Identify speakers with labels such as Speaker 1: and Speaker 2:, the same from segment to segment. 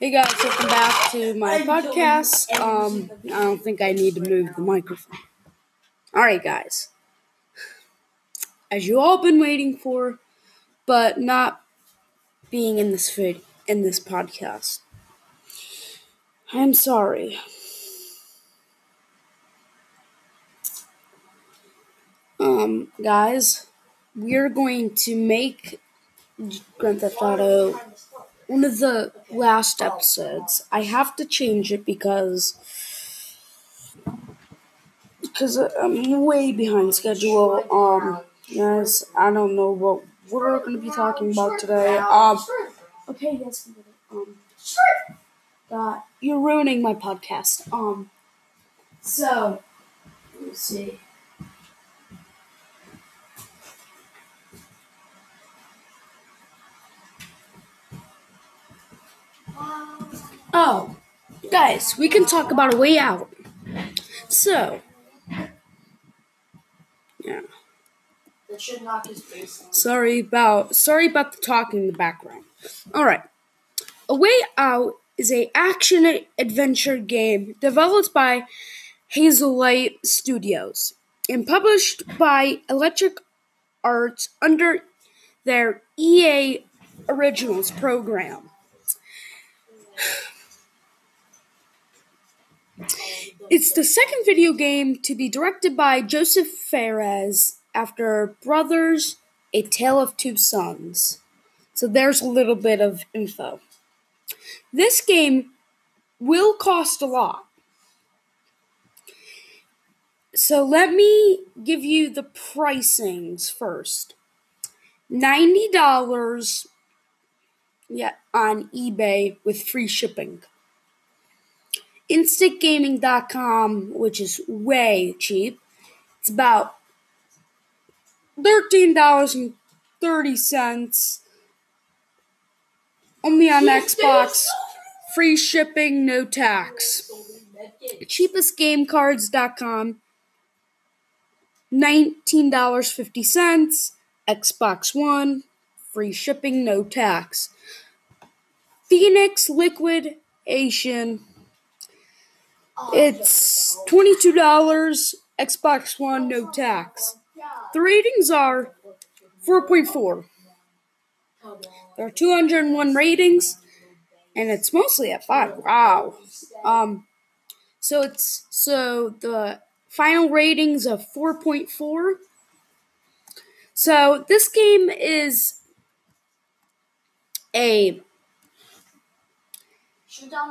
Speaker 1: Hey guys, welcome back to my podcast. Um, I don't think I need to move the microphone. All right, guys. As you all been waiting for, but not being in this vid- in this podcast. I'm sorry. Um, guys, we're going to make Grand Theft Auto one of the last episodes. I have to change it because because I'm way behind schedule. Um, yes, I don't know what we're going to be talking about today. Um, okay, yes, um, God, you're ruining my podcast. Um, so let's see. Oh, guys, we can talk about a way out. So, yeah.
Speaker 2: That should knock his face.
Speaker 1: Sorry about sorry about the talk in the background. All right. A Way Out is a action adventure game developed by Hazelight Studios and published by Electric Arts under their EA Originals program. It's the second video game to be directed by Josef Fares after Brothers: A Tale of Two Sons. So there's a little bit of info. This game will cost a lot. So let me give you the pricings first. $90 yeah, on eBay with free shipping. InstantGaming.com, which is way cheap. It's about $13.30 only on Xbox. Free shipping, no tax. Cheapestgamecards.com $19.50. Xbox One, free shipping, no tax. Phoenix Liquidation, it's $22. Xbox One, no tax. The ratings are 4.4. There are 201 ratings, and it's mostly at 5. Wow. Um, so it's so the final ratings of 4.4. So this game is a
Speaker 2: Shoot down all the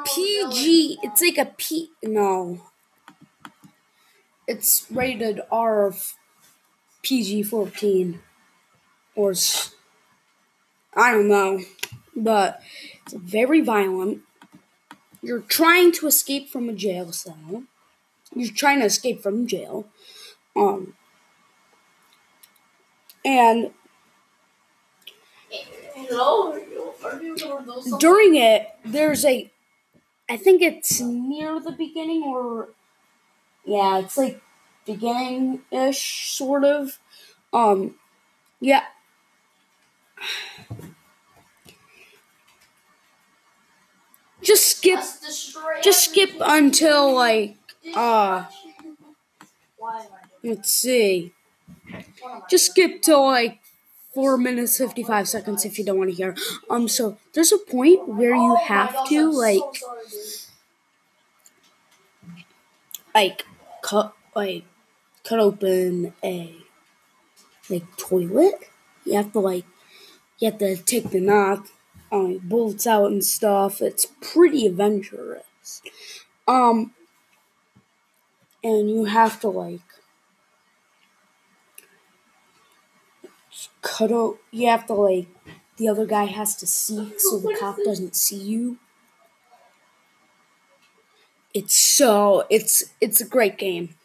Speaker 1: PG. It's like a P. No. It's rated R of PG 14. Or. I don't know. But it's very violent. You're trying to escape from a jail cell. You're trying to escape from jail. Um. And
Speaker 2: Hello,
Speaker 1: during it, there's a, I think it's near the beginning or, yeah, it's like beginning ish, sort of. Um, yeah. Just skip, just skip until like, uh, let's see. Just skip till like four minutes fifty five seconds if you don't want to hear. Um, so there's a point where you have to like. like cut like cut open a like toilet. You have to like you have to take the knock, um, bolts out and stuff. It's pretty adventurous. Um and you have to like cut out you have to like the other guy has to see so the cop doesn't see you. It's so it's it's a great game.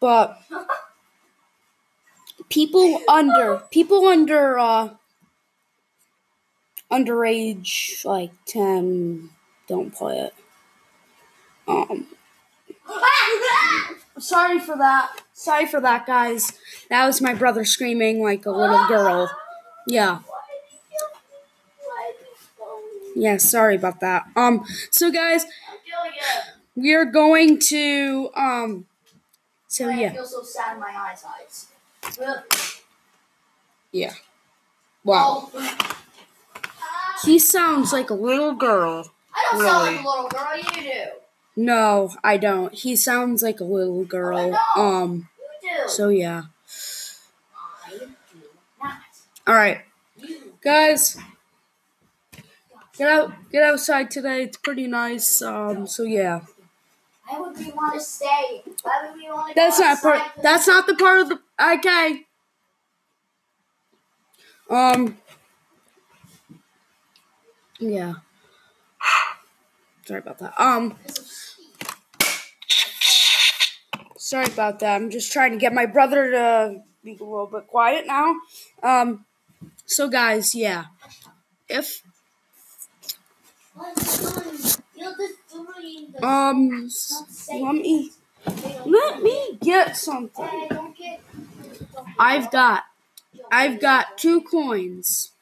Speaker 1: But people under people under uh underage like 10 don't play it. Um sorry for that. Sorry for that guys. That was my brother screaming like a little girl. Yeah.
Speaker 2: Why did you- why did you
Speaker 1: Yeah, sorry about that. Um, so guys,
Speaker 2: I'm killing you.
Speaker 1: we are going to um. So
Speaker 2: I
Speaker 1: yeah,
Speaker 2: feel so sad in my eyes. eyes.
Speaker 1: Yeah. Wow,
Speaker 2: Oh.
Speaker 1: he sounds like a little girl.
Speaker 2: I don't sound like a little girl. You do.
Speaker 1: No, I don't. He sounds like a little girl.
Speaker 2: Oh,
Speaker 1: Um. So yeah.
Speaker 2: I do not.
Speaker 1: All right, guys. Get out. Get outside today. It's pretty nice. Um. So yeah.
Speaker 2: Why would we want to stay? Why would we want to
Speaker 1: That's not part. That's not the part of the. Okay. Um. Yeah. Sorry about that. Um. Sorry about that. I'm just trying to get my brother to be a little bit quiet now. Um. So guys, yeah. If um, let me let me get something. I've got I've got two coins.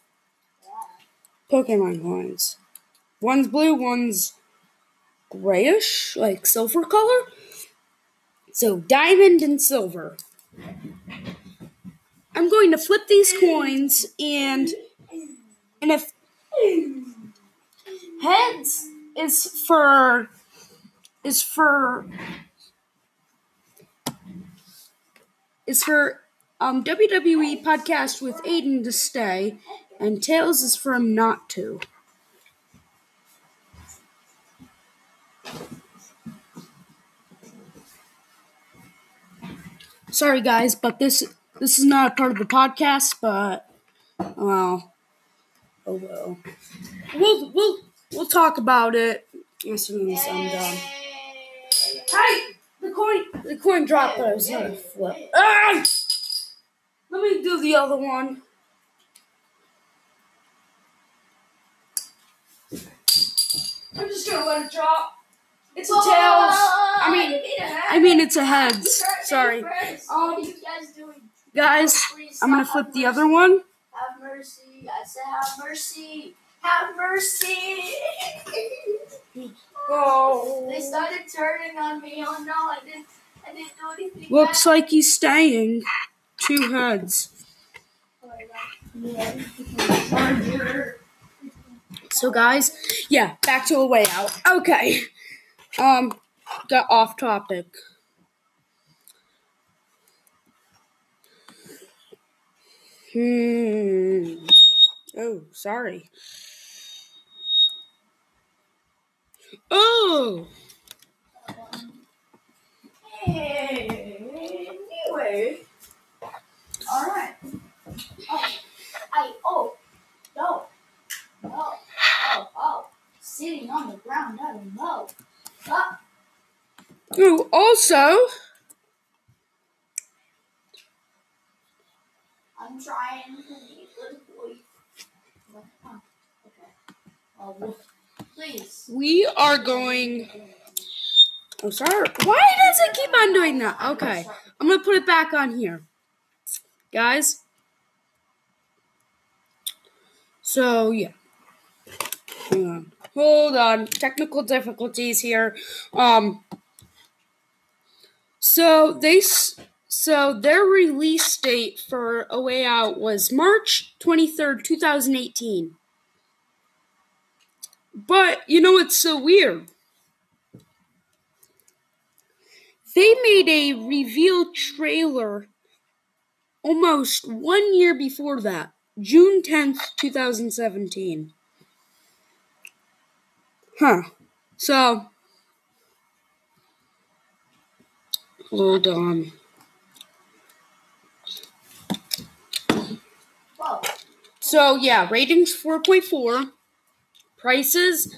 Speaker 1: Pokemon coins. One's blue, one's grayish, like silver color. So diamond and silver. I'm going to flip these coins and and if heads is for is for is for um WWE podcast with Aiden to stay and tails is for him not to. Sorry guys, but this this is not a part of the podcast, but well, oh well. We'll we'll we'll talk about it as soon as I'm done. Hey, the coin the coin dropped, I was gonna flip. Ah! Let me do the other one. I'm just gonna let it drop. It's a tails. I mean, I mean it's a heads. Sorry,
Speaker 2: Um, you guys doing?
Speaker 1: guys.
Speaker 2: Please
Speaker 1: I'm gonna flip the other one.
Speaker 2: Have mercy. I said, have mercy. Have mercy.
Speaker 1: Oh.
Speaker 2: they started turning on me. Oh no, I didn't. I didn't do anything.
Speaker 1: Looks
Speaker 2: bad.
Speaker 1: like he's staying. Two heads. So guys, yeah, back to a way out. Okay. Um got off topic. Hmm. Oh, sorry. Oh,
Speaker 2: Anyway. Alright. Oh. I, oh. No. No. Oh, oh. Sitting on the ground, I don't know. Ah.
Speaker 1: Also,
Speaker 2: I'm trying to be a good boy. Okay. Oh, please.
Speaker 1: we are going. I'm sorry. Why does it keep on doing that? Okay, I'm gonna put it back on here, guys. So yeah. Hang on. Hold on. Technical difficulties here. Um. So they so their release date for A Way Out was March 23rd, 2018. But you know it's so weird? They made a reveal trailer almost one year before that, June 10th, 2017. Huh. So, hold on. So, yeah, ratings 4.4. Prices,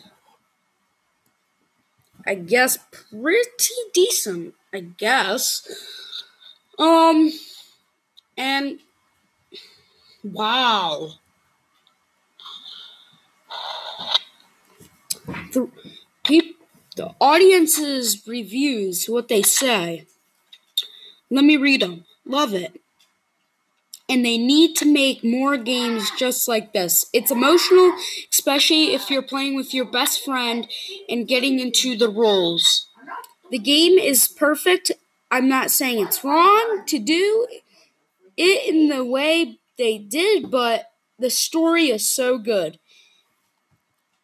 Speaker 1: I guess, pretty decent, I guess. Um, and wow. The, the audience's reviews, what they say. Let me read them. Love it. and they need to make more games just like this. It's emotional, especially if you're playing with your best friend and getting into the roles. The game is perfect. I'm not saying it's wrong to do it in the way they did, but the story is so good.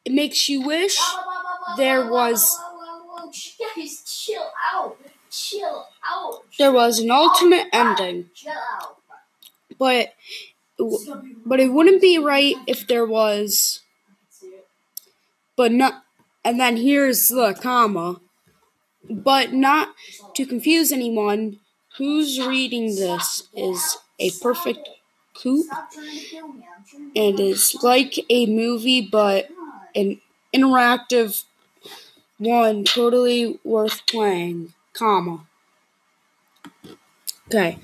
Speaker 1: It makes you wish there was
Speaker 2: Guys, chill out. Chill.
Speaker 1: There was an alternate ending, but but it wouldn't be right if there was but not and then here's the comma. But not to confuse anyone who's reading this is a perfect
Speaker 2: trying
Speaker 1: and is like a movie but an interactive one totally worth playing comma okay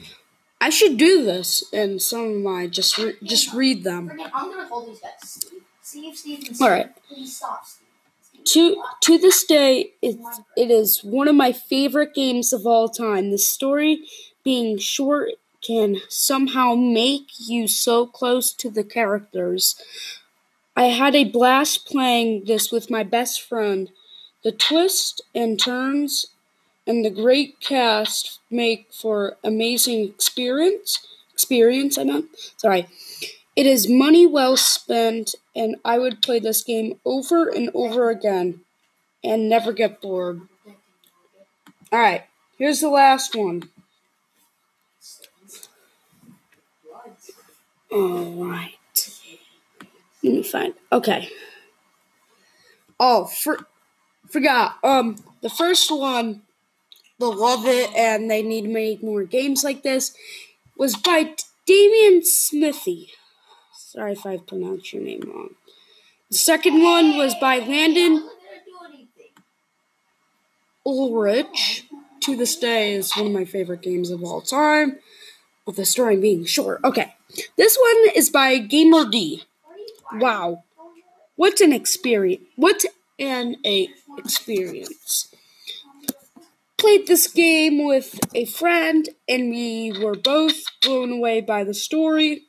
Speaker 1: i should do this in some of my just re- just read them
Speaker 2: Forget, I'm gonna call these guys Steve. Steve, Steve, and
Speaker 1: All right.
Speaker 2: Please stop. Steve,
Speaker 1: to to this day it, it is one of my favorite games of all time the story being short can somehow make you so close to the characters i had a blast playing this with my best friend the twists and turns and the great cast make for amazing experience experience i meant sorry it is money well spent, and I would play this game over and over again and never get bored. Alright, here's the last one. Alright. Let me find. Okay. Oh, for, forgot. Um, the first one, they'll love it, and they need to make more games like this, was by Damian Smithy. Sorry if I pronounced your name wrong. The second one was by Landon. Ulrich. To this day is one of my favorite games of all time, with the story being short. Okay, this one is by Gamer D. Wow, what an experience! What an a experience! Played this game with a friend, and we were both blown away by the story.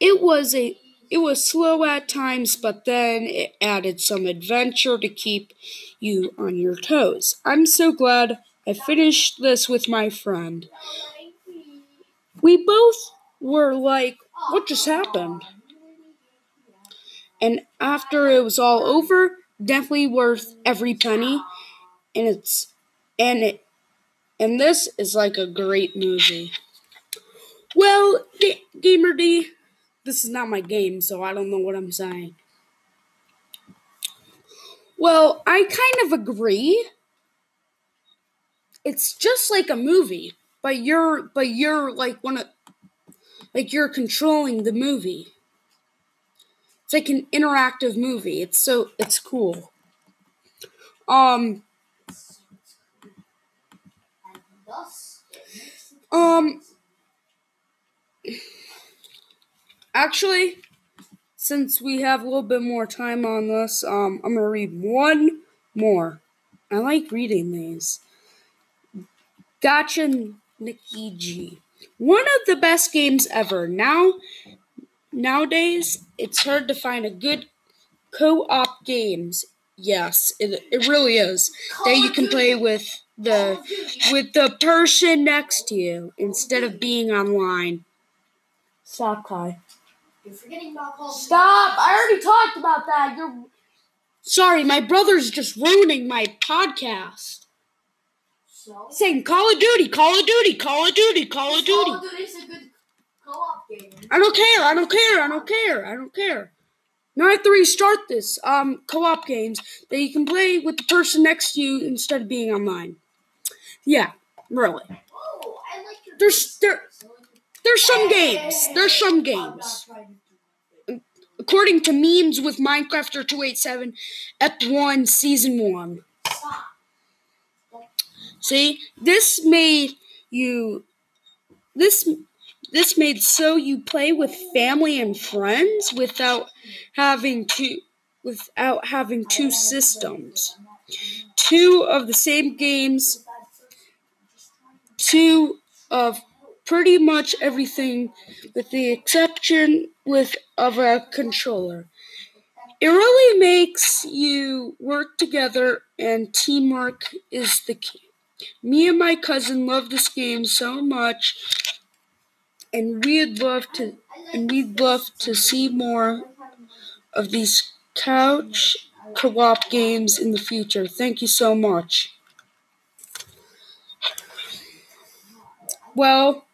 Speaker 1: It was a it was slow at times, but then it added some adventure to keep you on your toes. I'm so glad I finished this with my friend. We both were like, what just happened? And after it was all over, definitely worth every penny. And it's and it and this is like a great movie. Well, Ga- Gamer D, this is not my game, so I don't know what I'm saying. Well, I kind of agree. It's just like a movie, but you're but you're like one of like you're controlling the movie. It's like an interactive movie. It's so it's cool. Um
Speaker 2: And thus, it makes it
Speaker 1: Um, actually, since we have a little bit more time on this, um, I'm gonna read one more. I like reading these. Gotcha, Nikki G. One of the best games ever. Now, nowadays, it's hard to find a good co-op games. Yes, it, it really is. That you can play with the with the person next to you instead of being online. Stop, Kai.
Speaker 2: You're forgetting about Call of Duty.
Speaker 1: Stop! I already talked about that. You're sorry. My brother's just ruining my podcast.
Speaker 2: So,
Speaker 1: Saying Call of Duty, Call of Duty, Call of Duty, Call of Duty.
Speaker 2: Call of Duty is a good co-op game.
Speaker 1: I don't care. I don't care. I don't care. I don't care. Now I have to restart this um co-op games that you can play with the person next to you instead of being online. Yeah, really. There's there there's some games. There's some games. According to memes with Minecrafter 287 Ep 1 Season 1. See, this made you this this made so you play with family and friends without having to without having two systems. Two of the same games, two of pretty much everything with the exception with of a controller. It really makes you work together and teamwork is the key. Me and my cousin love this game so much and we'd love to and we'd love to see more of these couch co-op games in the future. Thank you so much. Well,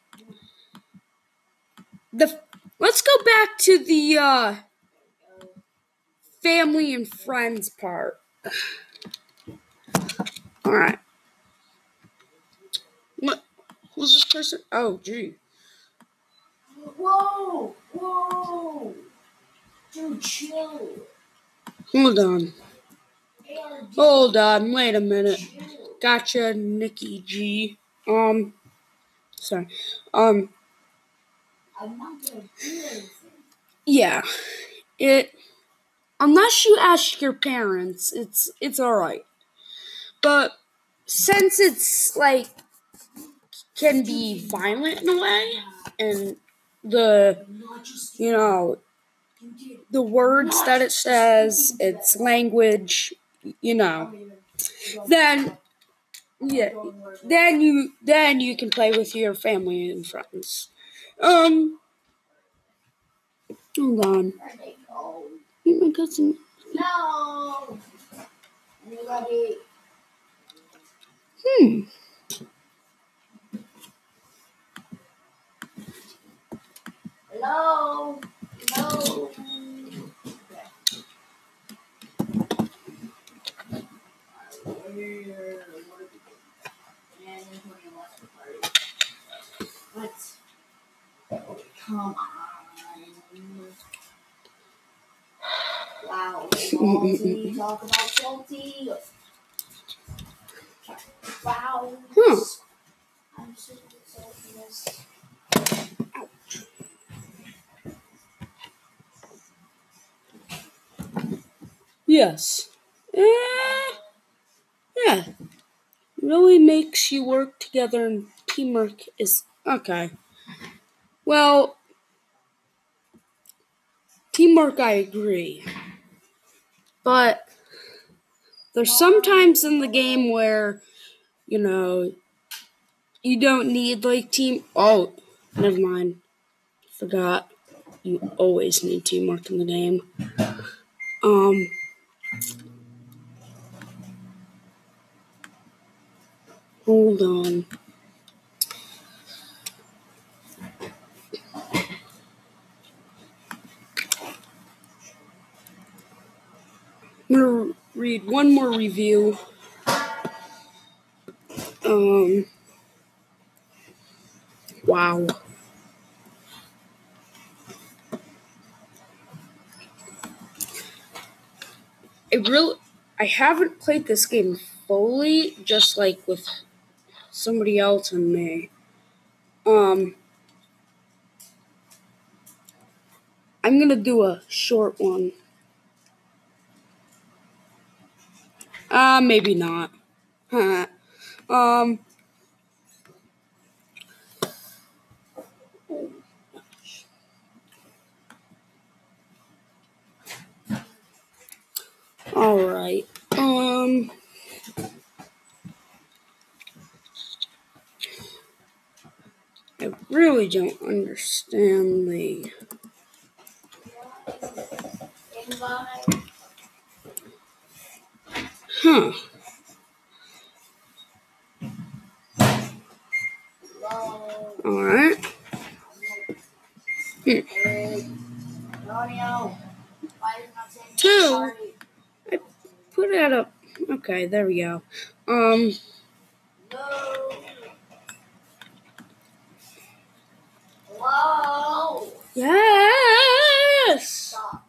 Speaker 1: the let's go back to the uh, family and friends part. All right. What? Who's this person? Oh, gee.
Speaker 2: Whoa! Whoa! Dude, chill.
Speaker 1: Hold on. Hold on. Wait a minute. Gotcha, Nikki G. Um, sorry. Um, yeah. It. Unless you ask your parents, it's it's all right. But since it's like can be violent in a way, and the you know the words that it says, its language, you know, then yeah, then you then you can play with your family and friends. Um, hold on, meet my cousin.
Speaker 2: No! Anybody?
Speaker 1: Hmm.
Speaker 2: Hello? Hello? What? Come on. Wow. Mm, mm, salty. Mm, talk about salty. Wow.
Speaker 1: Huh.
Speaker 2: I'm sick of saltiness.
Speaker 1: Yes. Eh, yeah. Really makes you work together and teamwork is okay. Well, teamwork, I agree. But there's sometimes in the game where, you know, you don't need like team. Oh, never mind. Forgot. You always need teamwork in the game. Um, hold on. I'm gonna read one more review. Um, wow. I really, I haven't played this game fully, just like with somebody else and me. Um, I'm gonna do a short one. Uh, maybe not. um. All right. Um. I really don't understand the.
Speaker 2: Invite.
Speaker 1: Huh.
Speaker 2: Hello.
Speaker 1: All right.
Speaker 2: Hey. Antonio. Why is it Alright. saying
Speaker 1: Two.
Speaker 2: I
Speaker 1: Put it up. Okay, there we go. Um.
Speaker 2: No. Hello.
Speaker 1: Yes.
Speaker 2: Stop.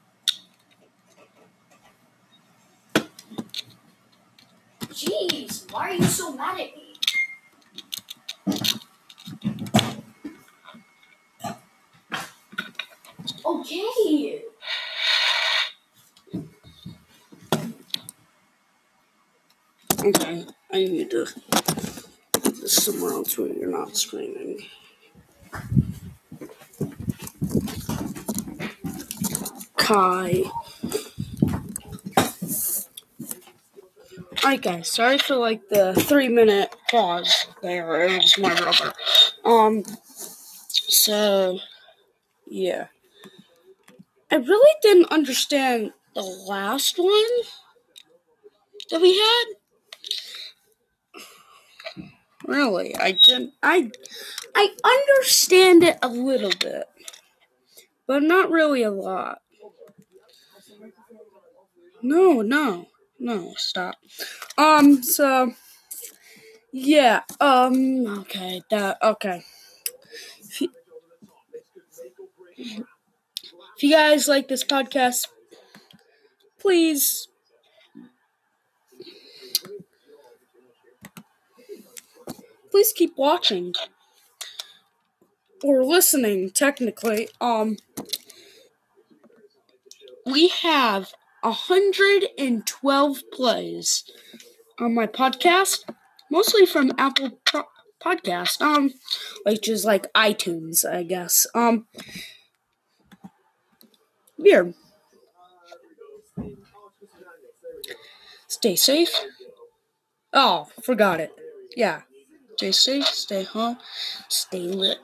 Speaker 2: Jeez, why are you so mad at me? Okay.
Speaker 1: Okay. I need to put this somewhere else where you're not screaming. Kai. Alright guys, sorry for like the three minute pause there. It was my brother. Um so yeah. I really didn't understand the last one that we had. Really, I didn't I I understand it a little bit. But not really a lot. No, no. No, stop. Um, so yeah, um okay, that okay. If you, if you guys like this podcast, please please keep watching or listening technically. Um we have 112 plays on my podcast, mostly from Apple Pro- Podcast, um, which is like iTunes, I guess. Um, weird. Stay safe. Oh, forgot it. Yeah. Stay safe, stay home, stay lit.